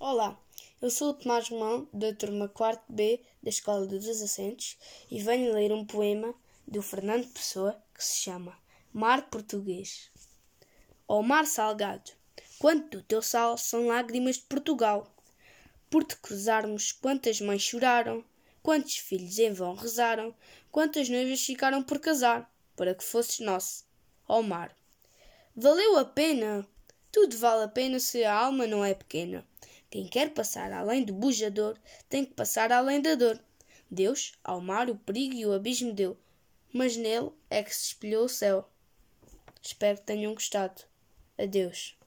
Olá, eu sou o Tomás Romão, da turma 4 B da Escola dos Assentos e venho ler um poema do Fernando Pessoa que se chama Mar Português. Ó mar salgado, quanto do teu sal são lágrimas de Portugal. Por te cruzarmos, quantas mães choraram, quantos filhos em vão rezaram, quantas noivas ficaram por casar, para que fosses nosso, ó mar. Valeu a pena! Tudo vale a pena se a alma não é pequena. Quem quer passar além do bujador tem que passar além da dor. Deus ao mar o perigo e o abismo deu, mas nele é que se espelhou o céu. Espero que tenham gostado. Adeus.